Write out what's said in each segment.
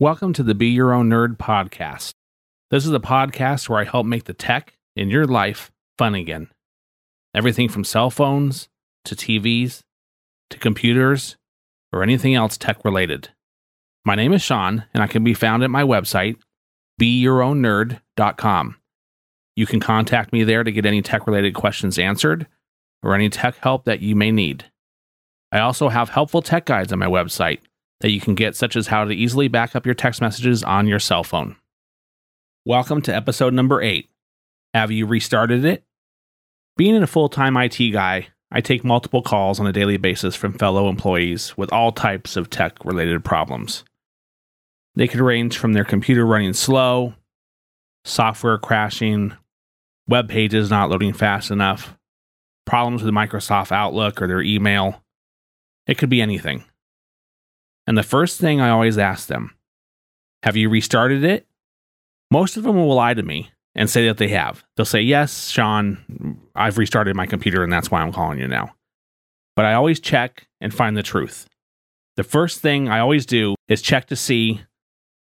Welcome to the Be Your Own Nerd podcast. This is a podcast where I help make the tech in your life fun again. Everything from cell phones to TVs to computers or anything else tech related. My name is Shawn, and I can be found at my website, beyourownnerd.com. You can contact me there to get any tech related questions answered or any tech help that you may need. I also have helpful tech guides on my website that you can get, such as how to easily back up your text messages on your cell phone. Welcome to episode number eight. Have you restarted it? Being a full time IT guy, I take multiple calls on a daily basis from fellow employees with all types of tech related problems. They could range from their computer running slow, software crashing, web pages not loading fast enough, problems with Microsoft Outlook or their email. It could be anything. And the first thing I always ask them, have you restarted it? Most of them will lie to me and say that they have. They'll say, Yes, Shawn, I've restarted my computer and that's why I'm calling you now. But I always check and find the truth. The first thing I always do is check to see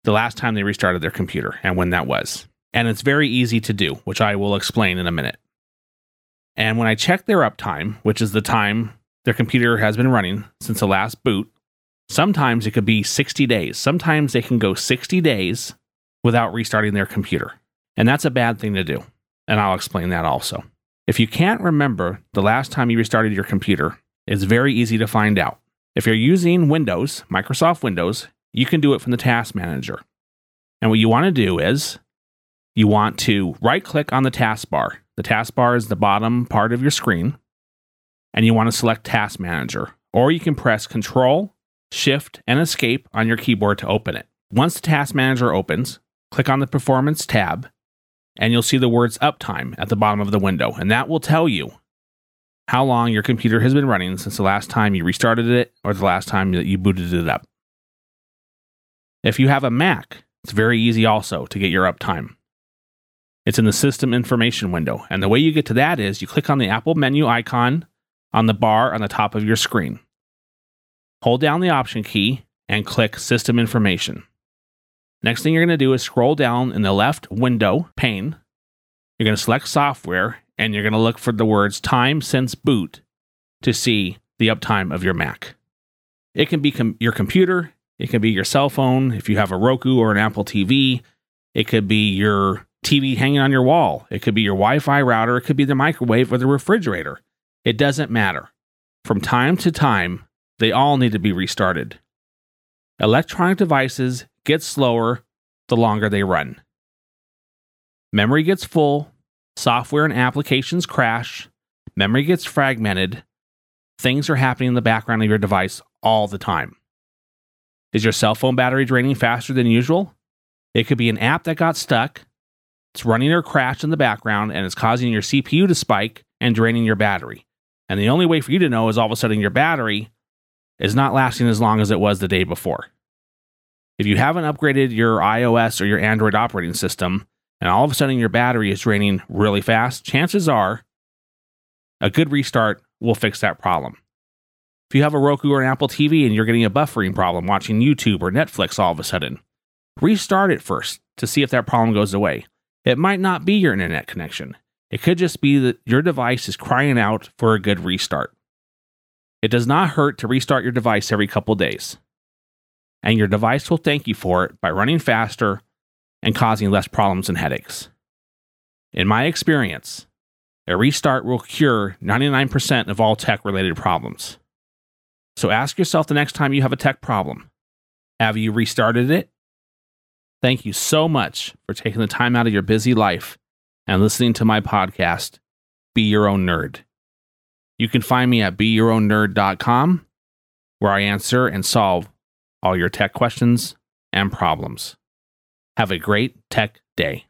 the last time they restarted their computer and when that was. And it's very easy to do, which I will explain in a minute. And when I check their uptime, which is the time their computer has been running since the last boot, Sometimes it could be 60 days. Sometimes they can go 60 days without restarting their computer. And that's a bad thing to do. And I'll explain that also. If you can't remember the last time you restarted your computer, it's very easy to find out. If you're using Windows, Microsoft Windows, you can do it from the task manager. And what you want to do is you want to right click on the taskbar. The taskbar is the bottom part of your screen, and you want to select Task Manager. Or you can press Control Shift, and Escape on your keyboard to open it. Once the Task Manager opens, click on the Performance tab, and you'll see the words Uptime at the bottom of the window, and that will tell you how long your computer has been running since the last time you restarted it or the last time that you booted it up. If you have a Mac, it's very easy also to get your uptime. It's in the System Information window, and the way you get to that is you click on the Apple menu icon on the bar on the top of your screen hold down the Option key and click System Information. Next thing you're going to do is scroll down in the left window pane. You're going to select Software and you're going to look for the words Time Since Boot to see the uptime of your Mac. It can be com- your computer, it can be your cell phone if you have a Roku or an Apple TV, it could be your TV hanging on your wall, it could be your Wi Fi router, it could be the microwave or the refrigerator. It doesn't matter. From time to time, they all need to be restarted. Electronic devices get slower the longer they run. Memory gets full, software and applications crash, memory gets fragmented, things are happening in the background of your device all the time. Is your cell phone battery draining faster than usual? It could be an app that got stuck, it's running or crashed in the background, and it's causing your CPU to spike and draining your battery. And the only way for you to know is all of a sudden your battery is not lasting as long as it was the day before. If you haven't upgraded your iOS or your Android operating system, and all of a sudden your battery is draining really fast, chances are a good restart will fix that problem. If you have a Roku or an Apple TV and you're getting a buffering problem watching YouTube or Netflix all of a sudden, restart it first to see if that problem goes away. It might not be your internet connection. It could just be that your device is crying out for a good restart. It does not hurt to restart your device every couple days. And your device will thank you for it by running faster and causing less problems and headaches. In my experience, a restart will cure 99% of all tech related problems. So ask yourself the next time you have a tech problem have you restarted it? Thank you so much for taking the time out of your busy life and listening to my podcast, Be Your Own Nerd. You can find me at beyourownnerd.com, where I answer and solve all your tech questions and problems. Have a great tech day.